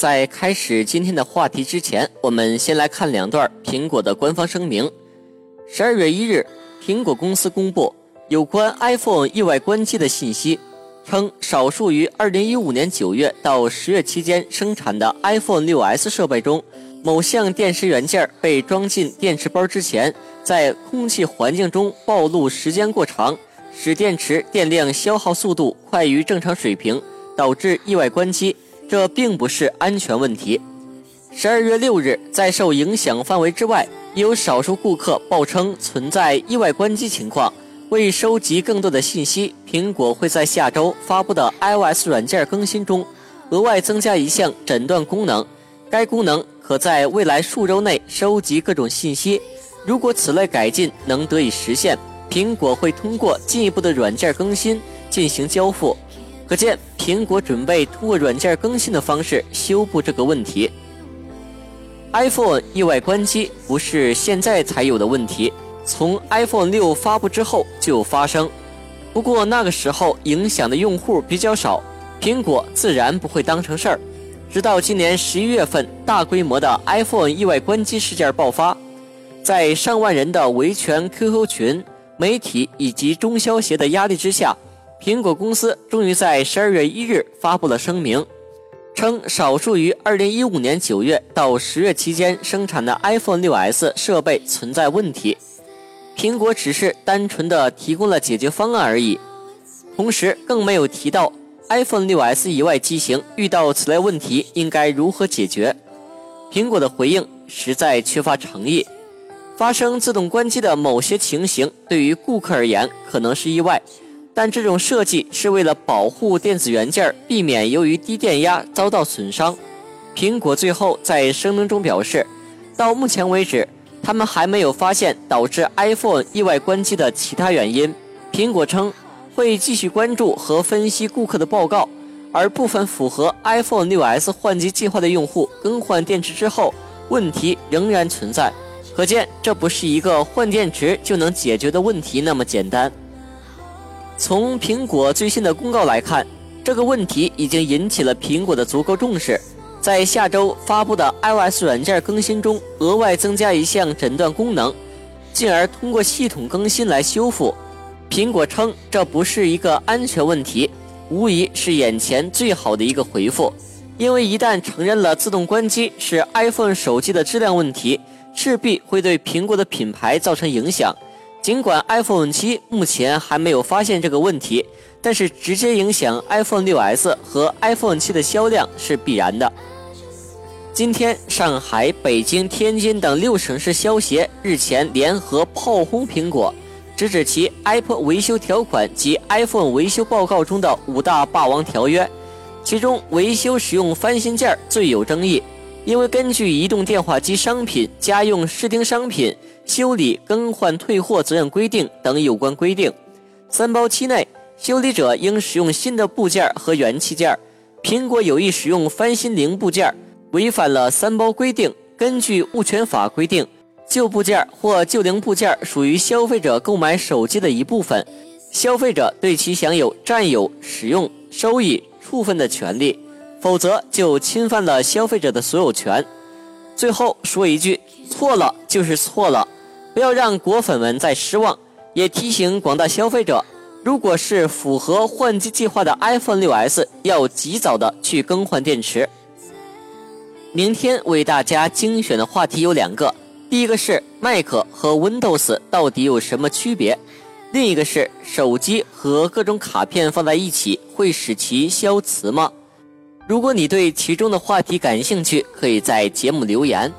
在开始今天的话题之前，我们先来看两段苹果的官方声明。十二月一日，苹果公司公布有关 iPhone 意外关机的信息，称少数于二零一五年九月到十月期间生产的 iPhone 六 S 设备中，某项电池元件被装进电池包之前，在空气环境中暴露时间过长，使电池电量消耗速度快于正常水平，导致意外关机。这并不是安全问题。十二月六日，在受影响范围之外，有少数顾客报称存在意外关机情况。为收集更多的信息，苹果会在下周发布的 iOS 软件更新中，额外增加一项诊断功能。该功能可在未来数周内收集各种信息。如果此类改进能得以实现，苹果会通过进一步的软件更新进行交付。可见，苹果准备通过软件更新的方式修补这个问题。iPhone 意外关机不是现在才有的问题，从 iPhone 六发布之后就发生。不过那个时候影响的用户比较少，苹果自然不会当成事儿。直到今年十一月份，大规模的 iPhone 意外关机事件爆发，在上万人的维权 QQ 群、媒体以及中消协的压力之下。苹果公司终于在十二月一日发布了声明，称少数于二零一五年九月到十月期间生产的 iPhone 6s 设备存在问题，苹果只是单纯的提供了解决方案而已，同时更没有提到 iPhone 6s 以外机型遇到此类问题应该如何解决。苹果的回应实在缺乏诚意，发生自动关机的某些情形对于顾客而言可能是意外。但这种设计是为了保护电子元件，避免由于低电压遭到损伤。苹果最后在声明中表示，到目前为止，他们还没有发现导致 iPhone 意外关机的其他原因。苹果称会继续关注和分析顾客的报告，而部分符合 iPhone 6s 换机计划的用户更换电池之后，问题仍然存在。可见，这不是一个换电池就能解决的问题那么简单。从苹果最新的公告来看，这个问题已经引起了苹果的足够重视，在下周发布的 iOS 软件更新中额外增加一项诊断功能，进而通过系统更新来修复。苹果称这不是一个安全问题，无疑是眼前最好的一个回复，因为一旦承认了自动关机是 iPhone 手机的质量问题，势必会对苹果的品牌造成影响。尽管 iPhone 七目前还没有发现这个问题，但是直接影响 iPhone 6s 和 iPhone 七的销量是必然的。今天，上海、北京、天津等六省市消协日前联合炮轰苹果，直指其 Apple 维修条款及 iPhone 维修报告中的五大霸王条约，其中维修使用翻新件最有争议，因为根据移动电话机商品、家用视听商品。修理、更换、退货责任规定等有关规定，三包期内修理者应使用新的部件和元器件。苹果有意使用翻新零部件，违反了三包规定。根据物权法规定，旧部件或旧零部件属于消费者购买手机的一部分，消费者对其享有占有、使用、收益、处分的权利，否则就侵犯了消费者的所有权。最后说一句，错了就是错了。不要让果粉们再失望，也提醒广大消费者，如果是符合换机计划的 iPhone 6s，要及早的去更换电池。明天为大家精选的话题有两个，第一个是 Mac 和 Windows 到底有什么区别，另一个是手机和各种卡片放在一起会使其消磁吗？如果你对其中的话题感兴趣，可以在节目留言。